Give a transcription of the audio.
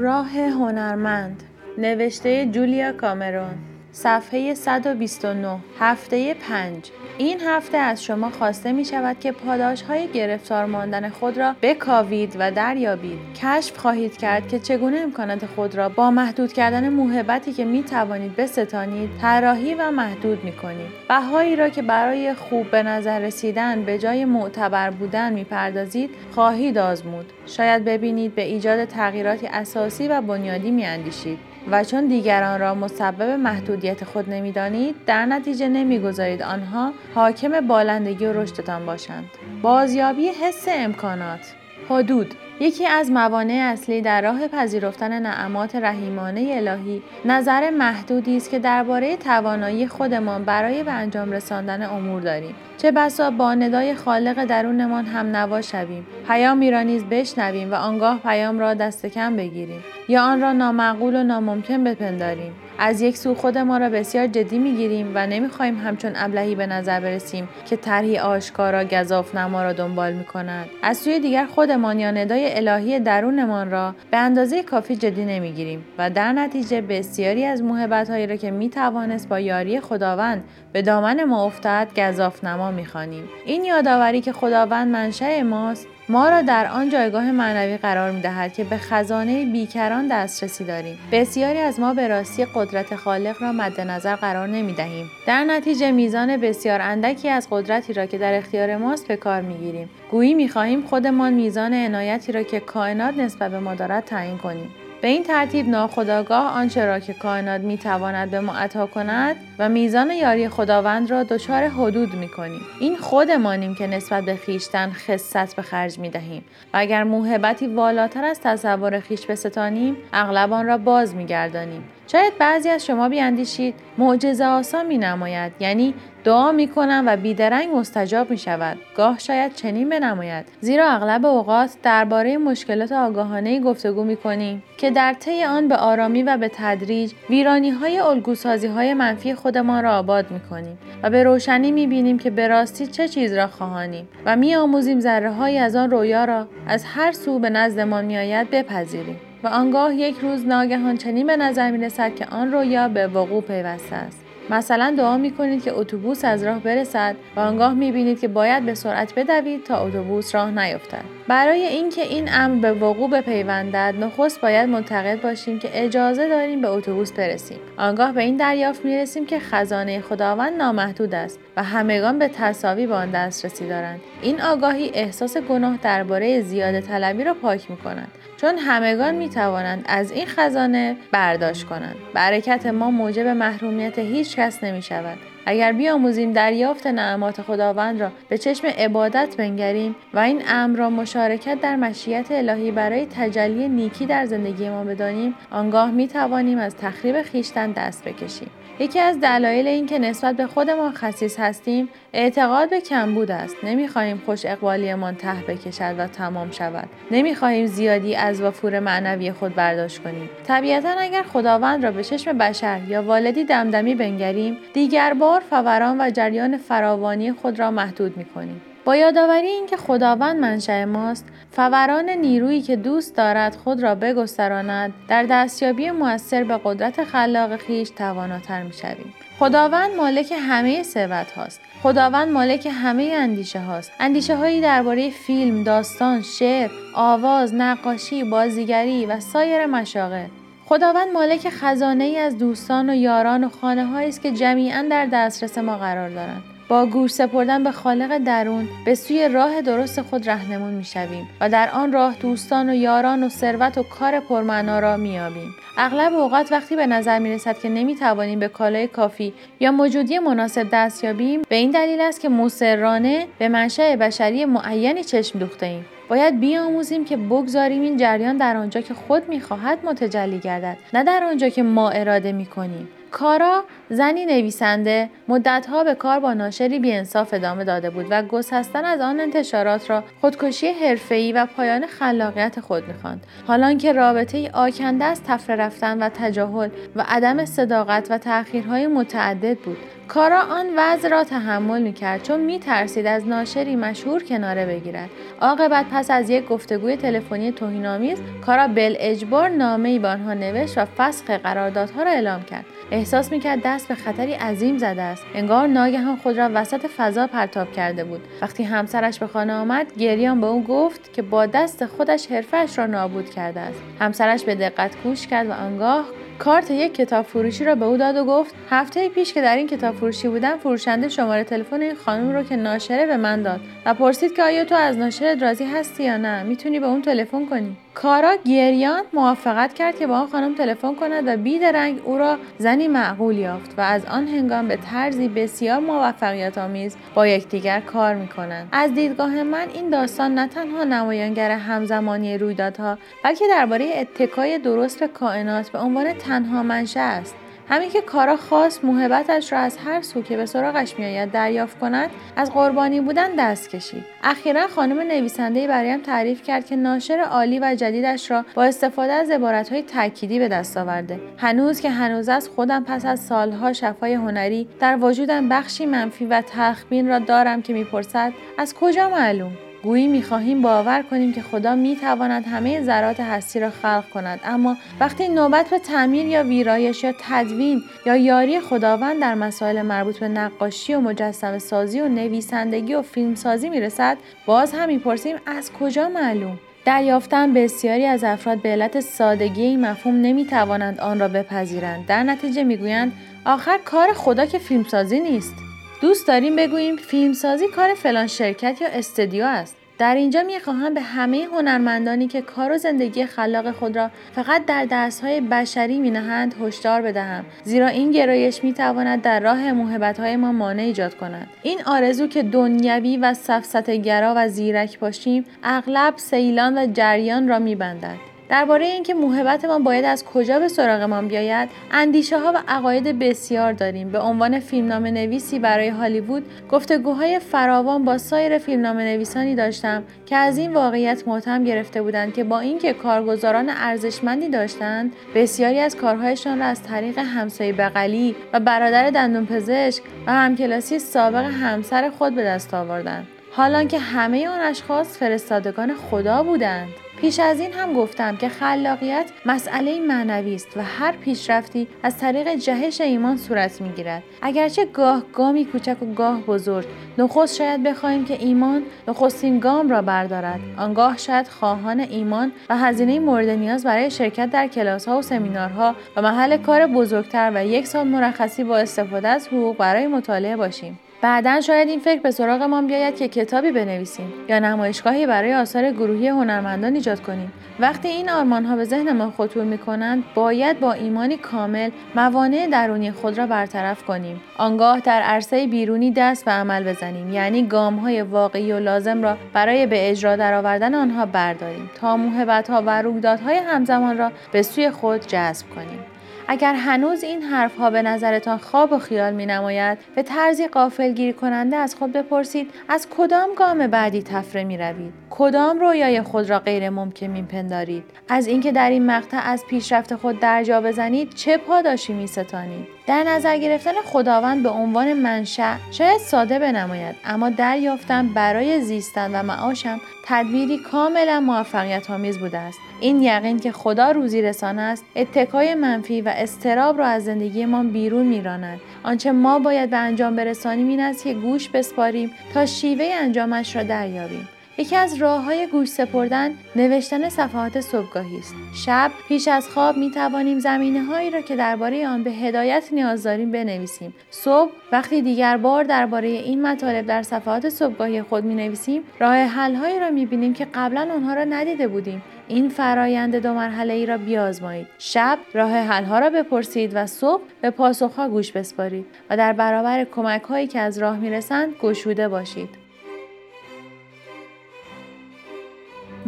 راه هنرمند نوشته جولیا کامرون. صفحه 129 هفته 5 این هفته از شما خواسته می شود که پاداش های گرفتار ماندن خود را بکاوید و دریابید. کشف خواهید کرد که چگونه امکانات خود را با محدود کردن موهبتی که می توانید بستانید طراحی و محدود می کنید. بهایی را که برای خوب به نظر رسیدن به جای معتبر بودن می پردازید خواهید آزمود. شاید ببینید به ایجاد تغییراتی اساسی و بنیادی می اندیشید. و چون دیگران را مسبب محدودیت خود نمی‌دانید در نتیجه نمی‌گذارید آنها حاکم بالندگی و رشدتان باشند. بازیابی حس امکانات. حدود یکی از موانع اصلی در راه پذیرفتن نعمات رحیمانه الهی نظر محدودی است که درباره توانایی خودمان برای به انجام رساندن امور داریم. چه بسا با ندای خالق درونمان هم نوا شویم. پیامی را نیز بشنویم و آنگاه پیام را دست کم بگیریم. یا آن را نامعقول و ناممکن بپنداریم. از یک سو خود ما را بسیار جدی می‌گیریم و نمی‌خواهیم همچون ابلهی به نظر برسیم که طرحی آشکارا گذاف نما را دنبال می کند. از سوی دیگر خودمان یا ندای الهی درونمان را به اندازه کافی جدی نمی‌گیریم و در نتیجه بسیاری از موهبت هایی را که می توانست با یاری خداوند به دامن ما افتد گذاف نما می‌خوانیم این یادآوری که خداوند منشأ ماست ما را در آن جایگاه معنوی قرار می دهد که به خزانه بیکران دسترسی داریم. بسیاری از ما به راستی قدرت خالق را مد نظر قرار نمی دهیم. در نتیجه میزان بسیار اندکی از قدرتی را که در اختیار ماست به کار می گیریم. گویی می خواهیم خودمان میزان عنایتی را که کائنات نسبت به ما دارد تعیین کنیم. به این ترتیب ناخداگاه آنچه را که کائنات می‌تواند به ما عطا کند و میزان یاری خداوند را دچار حدود می‌کنیم. این خودمانیم که نسبت به خیشتن خصت به خرج می‌دهیم. و اگر موهبتی والاتر از تصور خیش بستانیم اغلب آن را باز میگردانیم. شاید بعضی از شما بیاندیشید معجزه آسا می نماید یعنی دعا می کنم و بیدرنگ مستجاب می شود گاه شاید چنین بنماید. زیرا اغلب اوقات درباره مشکلات آگاهانه گفتگو می کنیم که در طی آن به آرامی و به تدریج ویرانی های الگوسازی های منفی خودمان را آباد می کنیم و به روشنی می بینیم که به راستی چه چیز را خواهانیم و می آموزیم ذره از آن رویا را از هر سو به نزدمان می آید بپذیریم. و آنگاه یک روز ناگهان چنین به نظر می رسد که آن رویا به وقوع پیوسته است. مثلا دعا می کنید که اتوبوس از راه برسد و آنگاه می بینید که باید به سرعت بدوید تا اتوبوس راه نیفتد. برای اینکه این امر به وقوع بپیوندد نخست باید معتقد باشیم که اجازه داریم به اتوبوس برسیم. آنگاه به این دریافت می رسیم که خزانه خداوند نامحدود است و همگان به تصاوی به آن دسترسی دارند. این آگاهی احساس گناه درباره زیاده طلبی را پاک می کند چون همگان می توانند از این خزانه برداشت کنند. برکت ما موجب محرومیت هیچ کس نمی شود اگر بیاموزیم دریافت نعمات خداوند را به چشم عبادت بنگریم و این امر را مشارکت در مشیت الهی برای تجلی نیکی در زندگی ما بدانیم آنگاه می توانیم از تخریب خیشتن دست بکشیم. یکی از دلایل اینکه نسبت به خودمان خصیص هستیم اعتقاد به کمبود است. نمی‌خواهیم خوش اقبالیمان ته بکشد و تمام شود. نمی‌خواهیم زیادی از وفور معنوی خود برداشت کنیم. طبیعتا اگر خداوند را به چشم بشر یا والدی دمدمی بنگریم دیگر بار فوران و جریان فراوانی خود را محدود می‌کنیم. با یادآوری اینکه خداوند منشأ ماست فوران نیرویی که دوست دارد خود را بگستراند در دستیابی موثر به قدرت خلاق خیش تواناتر می‌شویم. خداوند مالک همه ثروت هاست. خداوند مالک همه اندیشه هاست. اندیشه هایی درباره فیلم داستان شعر آواز نقاشی بازیگری و سایر مشاغل. خداوند مالک خزانه ای از دوستان و یاران و خانه است که جمیعا در دسترس ما قرار دارند. با گوش سپردن به خالق درون به سوی راه درست خود رهنمون می‌شویم و در آن راه دوستان و یاران و ثروت و کار پرمعنا را مییابیم. اغلب اوقات وقتی به نظر می رسد که نمی توانیم به کالای کافی یا موجودی مناسب دست یابیم به این دلیل است که مصرانه به منشأ بشری معینی چشم دوخته ایم. باید بیاموزیم که بگذاریم این جریان در آنجا که خود می‌خواهد متجلی گردد نه در آنجا که ما اراده می‌کنیم. کارا زنی نویسنده مدتها به کار با ناشری بیانصاف ادامه داده بود و گسستن از آن انتشارات را خودکشی حرفه‌ای و پایان خلاقیت خود می‌خواند حالان که رابطه ای آکنده از تفره رفتن و تجاهل و عدم صداقت و تأخیرهای متعدد بود کارا آن وضع را تحمل می کرد چون می ترسید از ناشری مشهور کناره بگیرد. عاقبت پس از یک گفتگوی تلفنی توهینآمیز کارا بل اجبار نامه ای به آنها نوشت و فسخ قراردادها را اعلام کرد. احساس می کرد دست به خطری عظیم زده است. انگار ناگهان خود را وسط فضا پرتاب کرده بود. وقتی همسرش به خانه آمد گریان به او گفت که با دست خودش حرفش را نابود کرده است. همسرش به دقت گوش کرد و آنگاه کارت یک کتاب فروشی را به او داد و گفت هفته پیش که در این کتاب فروشی بودم فروشنده شماره تلفن این خانم رو که ناشره به من داد و پرسید که آیا تو از ناشرت راضی هستی یا نه می‌تونی به اون تلفن کنی کارا گریان موافقت کرد که با آن خانم تلفن کند و بیدرنگ او را زنی معقول یافت و از آن هنگام به طرزی بسیار موفقیت آمیز با یکدیگر کار می‌کنند. از دیدگاه من این داستان نه تنها نمایانگر همزمانی رویدادها بلکه درباره اتکای درست به کائنات به عنوان تنها منشه است. همین که کارا خواست موهبتش را از هر سو که به سراغش میآید دریافت کند از قربانی بودن دست کشید. اخیرا خانم نویسنده برایم تعریف کرد که ناشر عالی و جدیدش را با استفاده از عبارتهای تأکیدی به دست آورده. هنوز که هنوز از خودم پس از سالها شفای هنری در وجودم بخشی منفی و تخمین را دارم که می‌پرسد از کجا معلوم؟ گویی می‌خواهیم باور کنیم که خدا می‌تواند همه ذرات هستی را خلق کند. اما وقتی نوبت به تعمیر یا ویرایش یا تدوین یا یاری خداوند در مسائل مربوط به نقاشی و مجسم سازی و نویسندگی و فیلمسازی می‌رسد باز هم می‌پرسیم از کجا معلوم؟ دریافتن بسیاری از افراد به علت سادگی این مفهوم نمی‌توانند آن را بپذیرند. در نتیجه می‌گویند آخر کار خدا که فیلمسازی نیست. دوست داریم بگوییم فیلمسازی کار فلان شرکت یا استدیو است. در اینجا می‌خواهم به همه هنرمندانی که کار و زندگی خلاق خود را فقط در دستهای بشری مینهند هشدار بدهم. زیرا این گرایش می‌تواند در راه موهبتهای ما مانع ایجاد کند. این آرزو که دنیوی و سفسطه گرا و زیرک باشیم اغلب سیلان و جریان را میبندد. درباره اینکه موهبت باید از کجا به سراغمان بیاید اندیشه ها و عقاید بسیار داریم. به عنوان فیلمنامه نویسی برای هالیوود گفتگوهای فراوان با سایر فیلمنامه نویسانی داشتم که از این واقعیت متهم گرفته بودند که با اینکه کارگزاران ارزشمندی داشتند بسیاری از کارهایشان را از طریق همسایه بغلی و برادر دندونپزشک و همکلاسی سابق همسر خود به دست آوردند. حالان که همه آن اشخاص فرستادگان خدا بودند. پیش از این هم گفتم که خلاقیت مسئله معنوی است و هر پیشرفتی از طریق جهش ایمان صورت می‌گیرد. اگرچه گاه گامی کوچک و گاه بزرگ نخست شاید بخواهیم که ایمان نخستین گام را بردارد. آنگاه شاید خواهان ایمان و هزینه مورد نیاز برای شرکت در کلاس ها و سمینارها و محل کار بزرگتر و یک سال مرخصی با استفاده از حقوق برای مطالعه باشیم. بعدا شاید این فکر به سراغمان بیاید که کتابی بنویسیم یا نمایشگاهی برای آثار گروهی هنرمندان ایجاد کنیم. وقتی این آرمانها به ذهن ما خطور می کنند باید با ایمانی کامل موانع درونی خود را برطرف کنیم. آنگاه در عرصه بیرونی دست به عمل بزنیم. یعنی گام های واقعی و لازم را برای به اجرا درآوردن آنها برداریم تا موهبت ها و رویدادهای همزمان را به سوی خود جذب کنیم. اگر هنوز این حرفها به نظرتان خواب و خیال می نماید به طرزی قافلگیری کننده از خود بپرسید از کدام گام بعدی تفره می روید کدام رویای خود را غیر ممکن می پندارید از اینکه در این مقطع از پیشرفت خود درجا بزنید چه پاداشی می ستانید در نظر گرفتن خداوند به عنوان منشأ شاید ساده بنماید اما دریافتن برای زیستن و معاشم تدبیری کاملا موفقیت آمیز بوده است. این یقین که خدا روزی رسان است اتکای منفی و استراب را از زندگی ما بیرون میراند. آنچه ما باید به انجام برسانیم این است که گوش بسپاریم تا شیوه انجامش را دریابیم. یکی از راه های گوش سپردن نوشتن صفحات صبحگاهی است. شب پیش از خواب می توانیم زمینه هایی را که درباره آن به هدایت نیاز داریم بنویسیم. صبح وقتی دیگر بار درباره این مطالب در صفحات صبحگاهی خود می نویسیم راه حل هایی را می بینیم که قبلا آنها را ندیده بودیم. این فرایند دو مرحله ای را بیازمایید. شب راه حل ها را بپرسید و صبح به پاسخ ها گوش بسپارید و در برابر کمک هایی که از راه می رسند گشوده باشید.